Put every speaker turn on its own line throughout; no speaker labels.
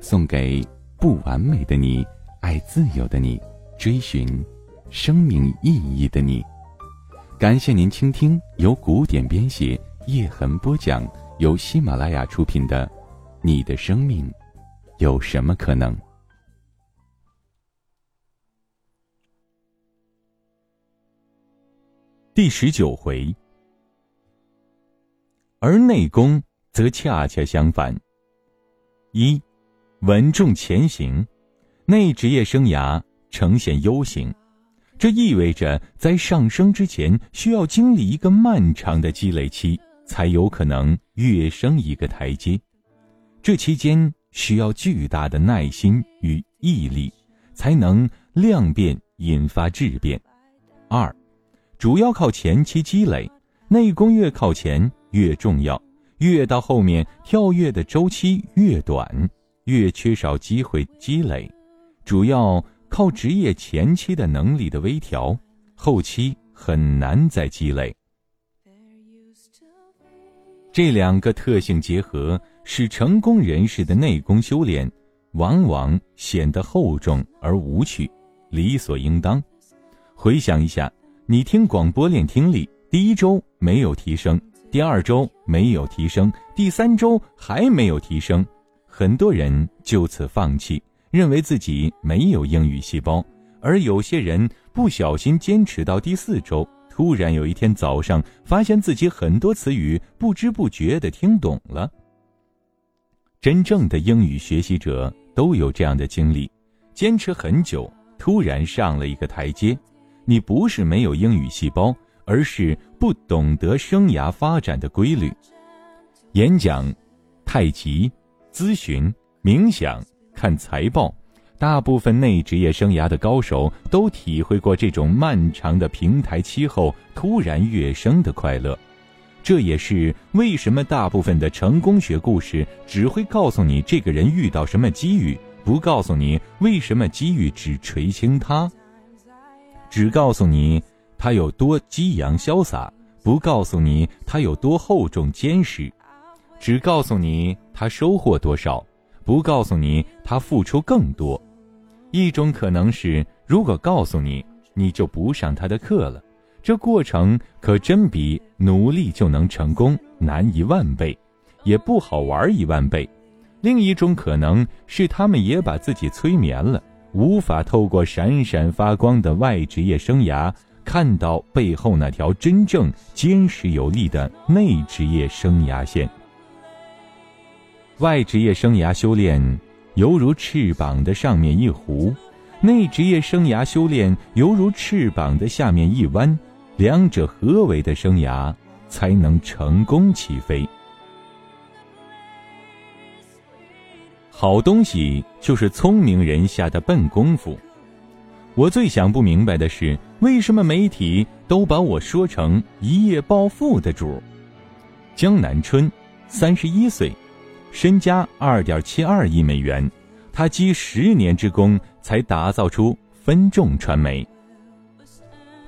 送给不完美的你，爱自由的你，追寻生命意义的你。感谢您倾听由古典编写、叶痕播讲、由喜马拉雅出品的《你的生命有什么可能》
第十九回。而内功则恰恰相反：一，稳重前行，内职业生涯呈现 U 型。这意味着，在上升之前，需要经历一个漫长的积累期，才有可能跃升一个台阶。这期间需要巨大的耐心与毅力，才能量变引发质变。二，主要靠前期积累，内功越靠前越重要，越到后面跳跃的周期越短，越缺少机会积累，主要。靠职业前期的能力的微调，后期很难再积累。这两个特性结合，使成功人士的内功修炼往往显得厚重而无趣，理所应当。回想一下，你听广播练听力，第一周没有提升，第二周没有提升，第三周还没有提升，很多人就此放弃。认为自己没有英语细胞，而有些人不小心坚持到第四周，突然有一天早上发现自己很多词语不知不觉的听懂了。真正的英语学习者都有这样的经历：坚持很久，突然上了一个台阶。你不是没有英语细胞，而是不懂得生涯发展的规律。演讲、太极、咨询、冥想。看财报，大部分内职业生涯的高手都体会过这种漫长的平台期后突然跃升的快乐。这也是为什么大部分的成功学故事只会告诉你这个人遇到什么机遇，不告诉你为什么机遇只垂青他，只告诉你他有多激扬潇洒，不告诉你他有多厚重坚实，只告诉你他收获多少。不告诉你，他付出更多。一种可能是，如果告诉你，你就不上他的课了。这过程可真比努力就能成功难一万倍，也不好玩一万倍。另一种可能是，他们也把自己催眠了，无法透过闪闪发光的外职业生涯，看到背后那条真正坚实有力的内职业生涯线。外职业生涯修炼犹如翅膀的上面一弧，内职业生涯修炼犹如翅膀的下面一弯，两者合为的生涯才能成功起飞。好东西就是聪明人下的笨功夫。我最想不明白的是，为什么媒体都把我说成一夜暴富的主？江南春，三十一岁。身家二点七二亿美元，他积十年之功才打造出分众传媒。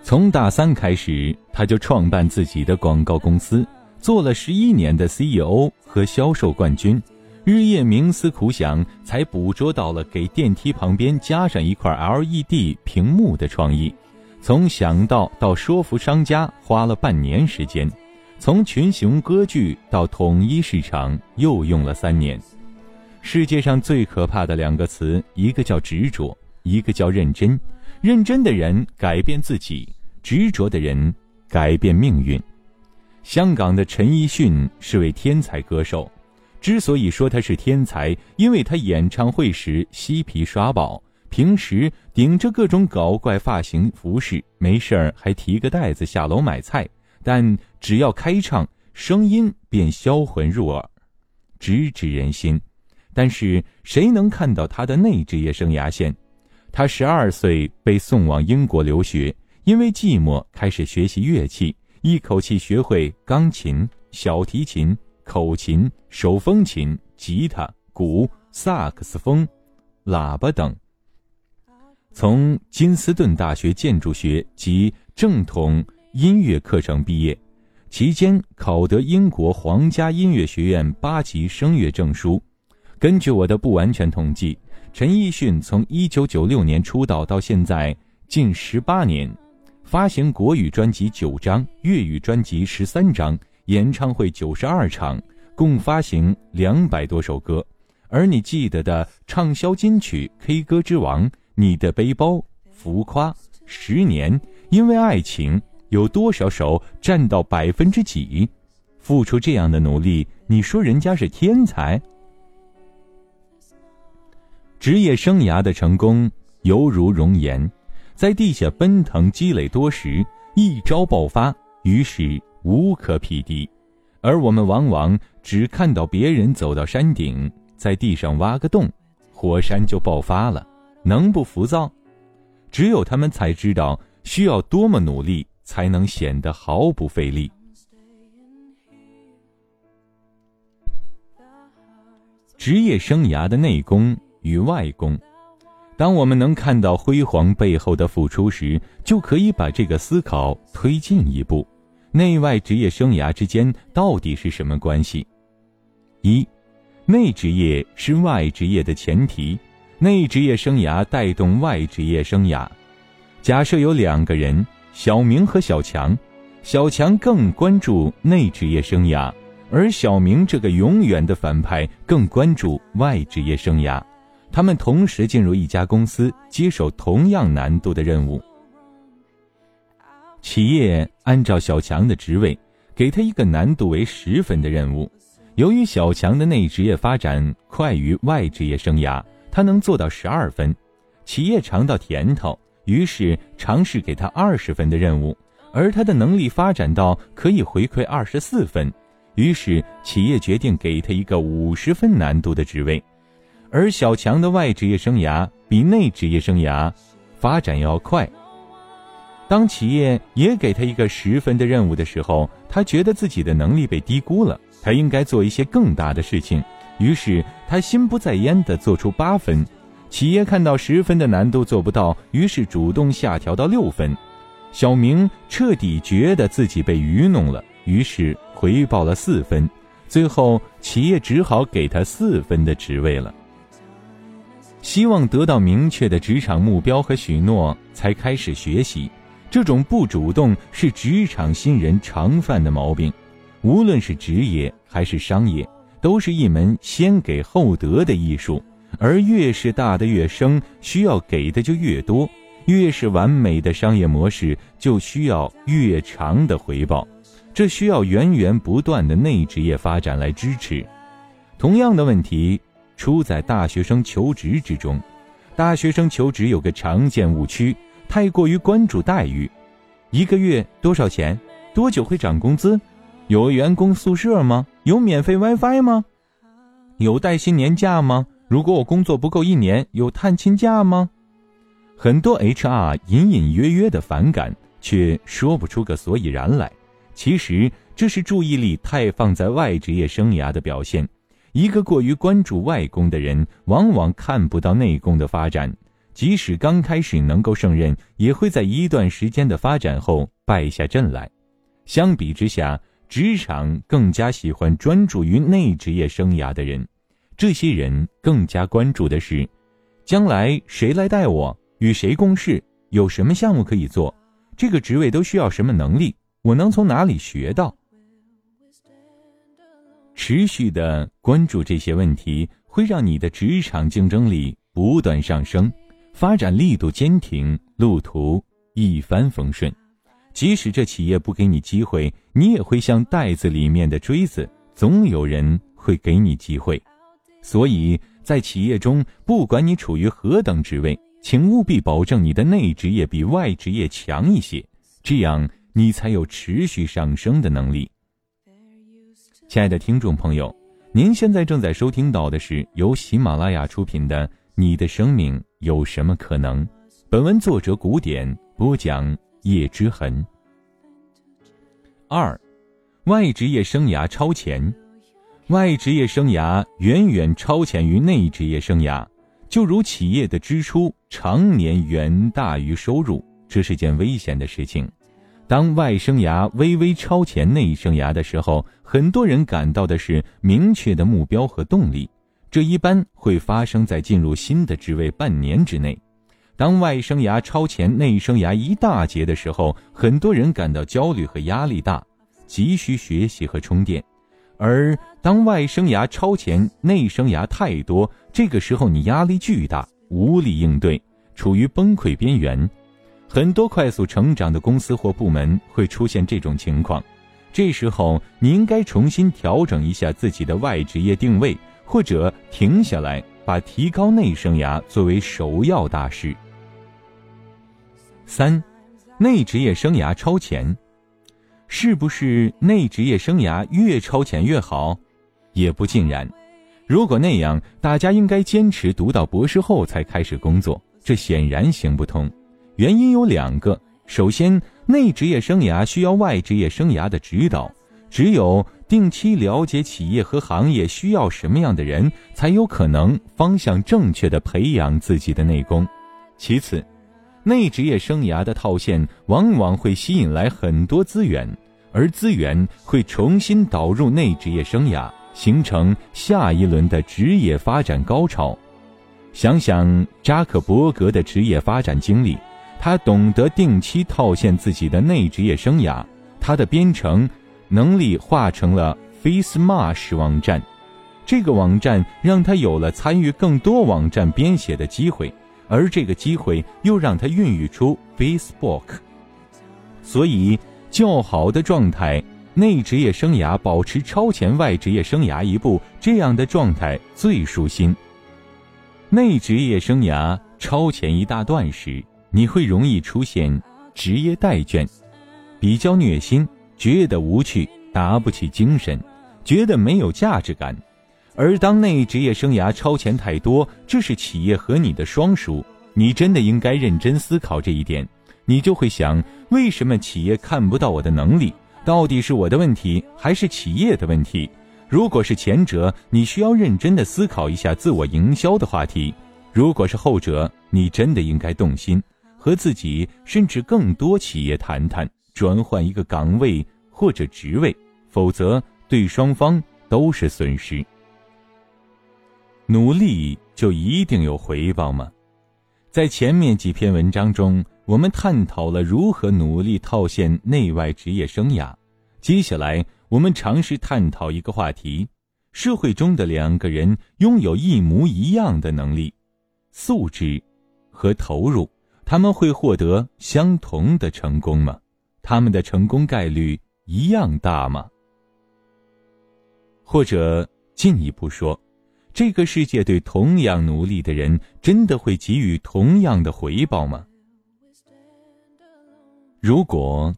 从大三开始，他就创办自己的广告公司，做了十一年的 CEO 和销售冠军，日夜冥思苦想，才捕捉到了给电梯旁边加上一块 LED 屏幕的创意。从想到到说服商家，花了半年时间。从群雄割据到统一市场，又用了三年。世界上最可怕的两个词，一个叫执着，一个叫认真。认真的人改变自己，执着的人改变命运。香港的陈奕迅是位天才歌手，之所以说他是天才，因为他演唱会时嬉皮耍宝，平时顶着各种搞怪发型服饰，没事儿还提个袋子下楼买菜。但只要开唱，声音便销魂入耳，直指人心。但是谁能看到他的内职业生涯线？他十二岁被送往英国留学，因为寂寞开始学习乐器，一口气学会钢琴、小提琴、口琴、手风琴、吉他、鼓、萨克斯风、喇叭等。从金斯顿大学建筑学及正统音乐课程毕业，期间考得英国皇家音乐学院八级声乐证书。根据我的不完全统计。陈奕迅从一九九六年出道到现在近十八年，发行国语专辑九张，粤语专辑十三张，演唱会九十二场，共发行两百多首歌。而你记得的畅销金曲《K 歌之王》《你的背包》《浮夸》《十年》《因为爱情》有多少首占到百分之几？付出这样的努力，你说人家是天才？职业生涯的成功犹如熔岩，在地下奔腾积累多时，一朝爆发，于是无可匹敌。而我们往往只看到别人走到山顶，在地上挖个洞，火山就爆发了，能不浮躁？只有他们才知道需要多么努力，才能显得毫不费力。职业生涯的内功。与外功，当我们能看到辉煌背后的付出时，就可以把这个思考推进一步：内外职业生涯之间到底是什么关系？一，内职业是外职业的前提，内职业生涯带动外职业生涯。假设有两个人，小明和小强，小强更关注内职业生涯，而小明这个永远的反派更关注外职业生涯。他们同时进入一家公司，接手同样难度的任务。企业按照小强的职位，给他一个难度为十分的任务。由于小强的内职业发展快于外职业生涯，他能做到十二分。企业尝到甜头，于是尝试给他二十分的任务，而他的能力发展到可以回馈二十四分，于是企业决定给他一个五十分难度的职位。而小强的外职业生涯比内职业生涯发展要快。当企业也给他一个十分的任务的时候，他觉得自己的能力被低估了，他应该做一些更大的事情。于是他心不在焉地做出八分。企业看到十分的难度做不到，于是主动下调到六分。小明彻底觉得自己被愚弄了，于是回报了四分。最后，企业只好给他四分的职位了。希望得到明确的职场目标和许诺，才开始学习。这种不主动是职场新人常犯的毛病。无论是职业还是商业，都是一门先给后得的艺术。而越是大的越生，需要给的就越多；越是完美的商业模式，就需要越长的回报。这需要源源不断的内职业发展来支持。同样的问题。出在大学生求职之中，大学生求职有个常见误区，太过于关注待遇，一个月多少钱，多久会涨工资，有员工宿舍吗？有免费 WiFi 吗？有带薪年假吗？如果我工作不够一年，有探亲假吗？很多 HR 隐隐约约的反感，却说不出个所以然来。其实这是注意力太放在外职业生涯的表现。一个过于关注外功的人，往往看不到内功的发展。即使刚开始能够胜任，也会在一段时间的发展后败下阵来。相比之下，职场更加喜欢专注于内职业生涯的人。这些人更加关注的是，将来谁来带我，与谁共事，有什么项目可以做，这个职位都需要什么能力，我能从哪里学到。持续的关注这些问题，会让你的职场竞争力不断上升，发展力度坚挺，路途一帆风顺。即使这企业不给你机会，你也会像袋子里面的锥子，总有人会给你机会。所以在企业中，不管你处于何等职位，请务必保证你的内职业比外职业强一些，这样你才有持续上升的能力。亲爱的听众朋友，您现在正在收听到的是由喜马拉雅出品的《你的生命有什么可能》，本文作者古典播讲叶之痕。二，外职业生涯超前，外职业生涯远远超前于内职业生涯，就如企业的支出常年远大于收入，这是件危险的事情。当外生涯微微超前内生涯的时候，很多人感到的是明确的目标和动力。这一般会发生在进入新的职位半年之内。当外生涯超前内生涯一大截的时候，很多人感到焦虑和压力大，急需学习和充电。而当外生涯超前内生涯太多，这个时候你压力巨大，无力应对，处于崩溃边缘。很多快速成长的公司或部门会出现这种情况，这时候你应该重新调整一下自己的外职业定位，或者停下来，把提高内生涯作为首要大事。三，内职业生涯超前，是不是内职业生涯越超前越好？也不尽然。如果那样，大家应该坚持读到博士后才开始工作，这显然行不通。原因有两个：首先，内职业生涯需要外职业生涯的指导，只有定期了解企业和行业需要什么样的人，才有可能方向正确的培养自己的内功。其次，内职业生涯的套现往往会吸引来很多资源，而资源会重新导入内职业生涯，形成下一轮的职业发展高潮。想想扎克伯格的职业发展经历。他懂得定期套现自己的内职业生涯，他的编程能力化成了 FaceMash 网站，这个网站让他有了参与更多网站编写的机会，而这个机会又让他孕育出 Facebook。所以，较好的状态，内职业生涯保持超前外职业生涯一步，这样的状态最舒心。内职业生涯超前一大段时。你会容易出现职业怠倦，比较虐心，觉得无趣，打不起精神，觉得没有价值感。而当内职业生涯超前太多，这是企业和你的双输。你真的应该认真思考这一点。你就会想：为什么企业看不到我的能力？到底是我的问题，还是企业的问题？如果是前者，你需要认真的思考一下自我营销的话题；如果是后者，你真的应该动心。和自己甚至更多企业谈谈，转换一个岗位或者职位，否则对双方都是损失。努力就一定有回报吗？在前面几篇文章中，我们探讨了如何努力套现内外职业生涯。接下来，我们尝试探讨一个话题：社会中的两个人拥有一模一样的能力、素质和投入。他们会获得相同的成功吗？他们的成功概率一样大吗？或者进一步说，这个世界对同样努力的人真的会给予同样的回报吗？如果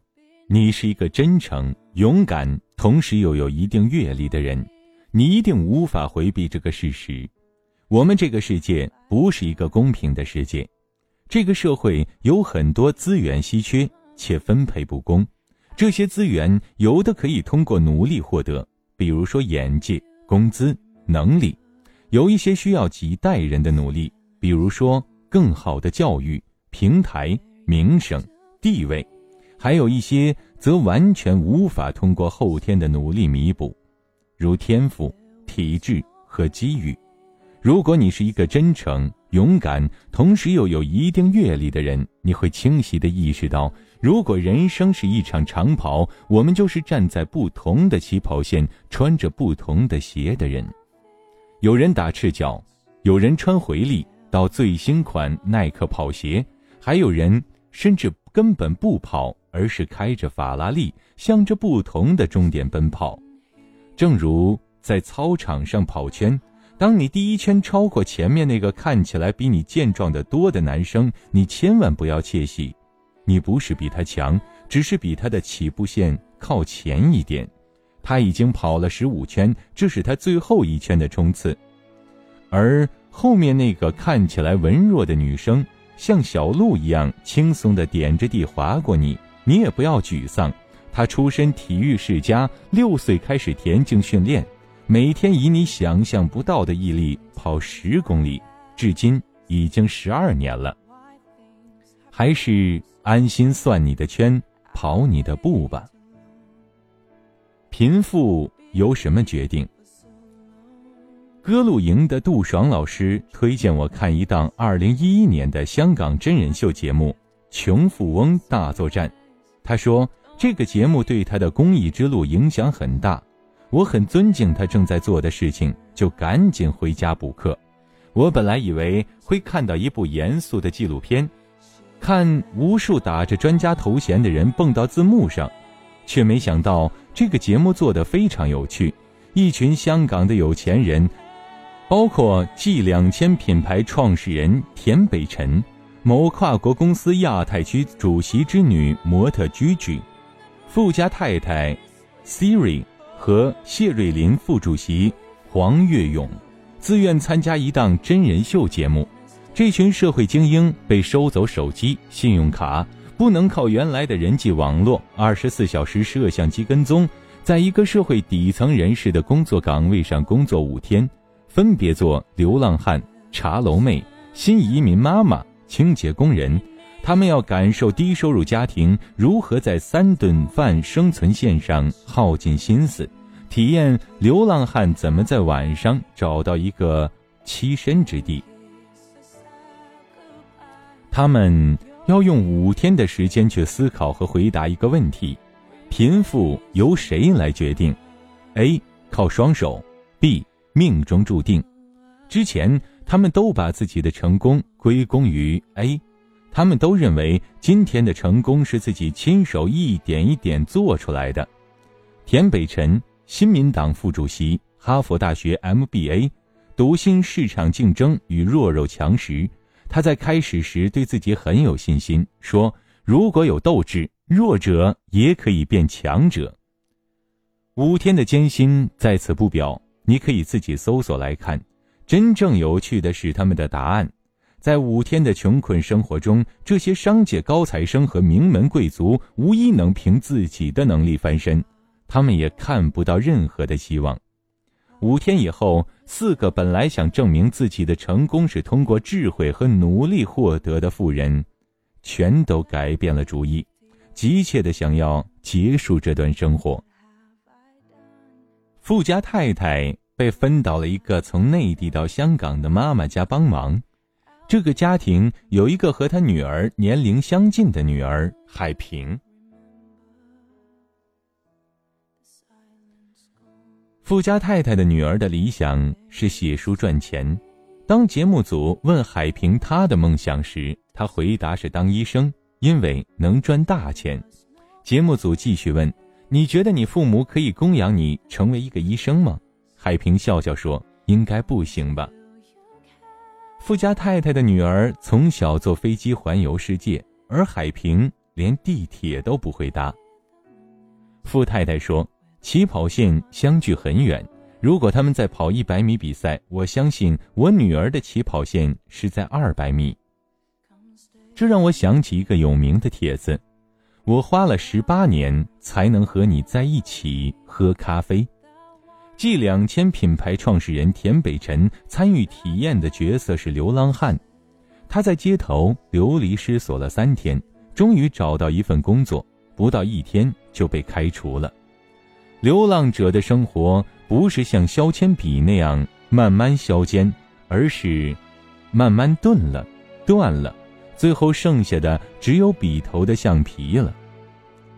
你是一个真诚、勇敢，同时又有一定阅历的人，你一定无法回避这个事实：我们这个世界不是一个公平的世界。这个社会有很多资源稀缺且分配不公，这些资源有的可以通过努力获得，比如说眼界、工资、能力；有一些需要几代人的努力，比如说更好的教育、平台、名声、地位；还有一些则完全无法通过后天的努力弥补，如天赋、体质和机遇。如果你是一个真诚、勇敢，同时又有一定阅历的人，你会清晰地意识到，如果人生是一场长跑，我们就是站在不同的起跑线、穿着不同的鞋的人。有人打赤脚，有人穿回力到最新款耐克跑鞋，还有人甚至根本不跑，而是开着法拉利，向着不同的终点奔跑。正如在操场上跑圈。当你第一圈超过前面那个看起来比你健壮的多的男生，你千万不要窃喜，你不是比他强，只是比他的起步线靠前一点。他已经跑了十五圈，这是他最后一圈的冲刺。而后面那个看起来文弱的女生，像小鹿一样轻松地点着地划过你，你也不要沮丧。她出身体育世家，六岁开始田径训练，每天以你想象不到的毅力跑十公里，至今已经十二年了。还是安心算你的圈，跑你的步吧。贫富由什么决定？歌露营的杜爽老师推荐我看一档二零一一年的香港真人秀节目《穷富翁大作战》，他说这个节目对他的公益之路影响很大。我很尊敬他正在做的事情，就赶紧回家补课。我本来以为会看到一部严肃的纪录片，看无数打着专家头衔的人蹦到字幕上。却没想到，这个节目做得非常有趣。一群香港的有钱人，包括 G 两千品牌创始人田北辰、某跨国公司亚太区主席之女模特 Gigi、富家太太 Siri 和谢瑞麟副主席黄岳勇，自愿参加一档真人秀节目。这群社会精英被收走手机、信用卡。不能靠原来的人际网络，二十四小时摄像机跟踪，在一个社会底层人士的工作岗位上工作五天，分别做流浪汉、茶楼妹、新移民妈妈、清洁工人。他们要感受低收入家庭如何在三顿饭生存线上耗尽心思，体验流浪汉怎么在晚上找到一个栖身之地。他们。要用五天的时间去思考和回答一个问题：贫富由谁来决定？A. 靠双手；B. 命中注定。之前他们都把自己的成功归功于 A，他们都认为今天的成功是自己亲手一点一点做出来的。田北辰，新民党副主席，哈佛大学 MBA，读心市场竞争与弱肉强食。他在开始时对自己很有信心，说：“如果有斗志，弱者也可以变强者。”五天的艰辛在此不表，你可以自己搜索来看。真正有趣的是他们的答案。在五天的穷困生活中，这些商界高材生和名门贵族无一能凭自己的能力翻身，他们也看不到任何的希望。五天以后，四个本来想证明自己的成功是通过智慧和努力获得的富人，全都改变了主意，急切的想要结束这段生活。富家太太被分到了一个从内地到香港的妈妈家帮忙。这个家庭有一个和他女儿年龄相近的女儿海平。富家太太的女儿的理想是写书赚钱。当节目组问海平她的梦想时，她回答是当医生，因为能赚大钱。节目组继续问：“你觉得你父母可以供养你成为一个医生吗？”海平笑笑说：“应该不行吧。”富家太太的女儿从小坐飞机环游世界，而海平连地铁都不会搭。富太太说。起跑线相距很远，如果他们在跑一百米比赛，我相信我女儿的起跑线是在二百米。这让我想起一个有名的帖子：我花了十八年才能和你在一起喝咖啡。G 两千品牌创始人田北辰参与体验的角色是流浪汉，他在街头流离失所了三天，终于找到一份工作，不到一天就被开除了。流浪者的生活不是像削铅笔那样慢慢削尖，而是慢慢钝了、断了，最后剩下的只有笔头的橡皮了。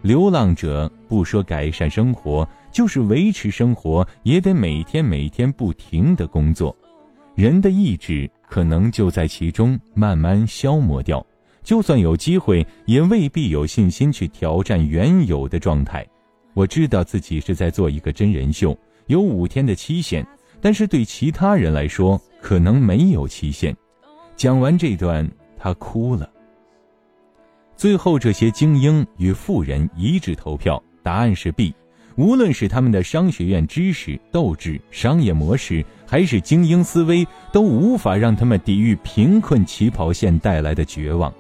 流浪者不说改善生活，就是维持生活，也得每天每天不停的工作。人的意志可能就在其中慢慢消磨掉，就算有机会，也未必有信心去挑战原有的状态。我知道自己是在做一个真人秀，有五天的期限，但是对其他人来说可能没有期限。讲完这段，他哭了。最后，这些精英与富人一致投票，答案是 B。无论是他们的商学院知识、斗志、商业模式，还是精英思维，都无法让他们抵御贫困起跑线带来的绝望。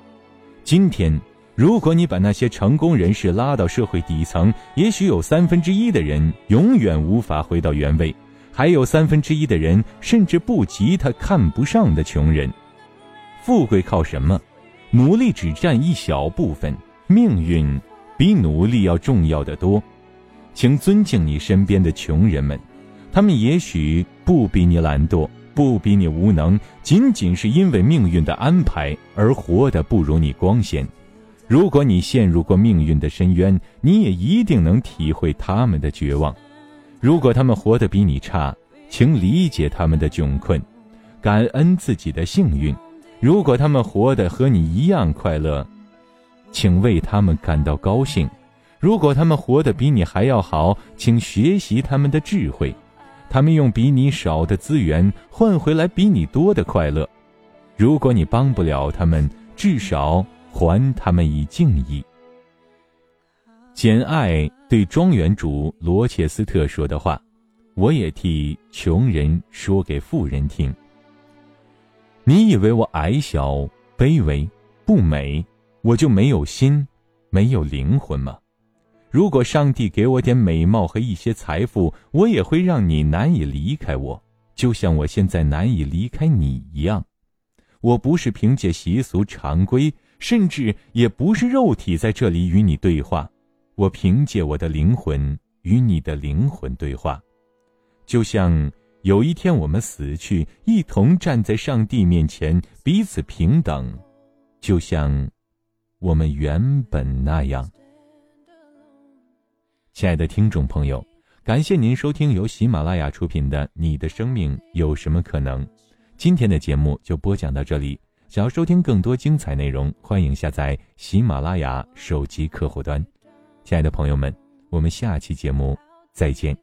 今天，如果你把那些成功人士拉到社会底层，也许有三分之一的人永远无法回到原位，还有三分之一的人甚至不及他看不上的穷人。富贵靠什么？努力只占一小部分，命运比努力要重要的多。请尊敬你身边的穷人们，他们也许不比你懒惰，不比你无能，仅仅是因为命运的安排而活得不如你光鲜。如果你陷入过命运的深渊，你也一定能体会他们的绝望。如果他们活得比你差，请理解他们的窘困，感恩自己的幸运。如果他们活得和你一样快乐，请为他们感到高兴。如果他们活得比你还要好，请学习他们的智慧。他们用比你少的资源换回来比你多的快乐。如果你帮不了他们，至少还他们以敬意。简爱对庄园主罗切斯特说的话，我也替穷人说给富人听。你以为我矮小、卑微、不美，我就没有心、没有灵魂吗？如果上帝给我点美貌和一些财富，我也会让你难以离开我，就像我现在难以离开你一样。我不是凭借习俗常规，甚至也不是肉体在这里与你对话，我凭借我的灵魂与你的灵魂对话，就像有一天我们死去，一同站在上帝面前，彼此平等，就像我们原本那样。亲爱的听众朋友，感谢您收听由喜马拉雅出品的《你的生命有什么可能》。今天的节目就播讲到这里。想要收听更多精彩内容，欢迎下载喜马拉雅手机客户端。亲爱的朋友们，我们下期节目再见。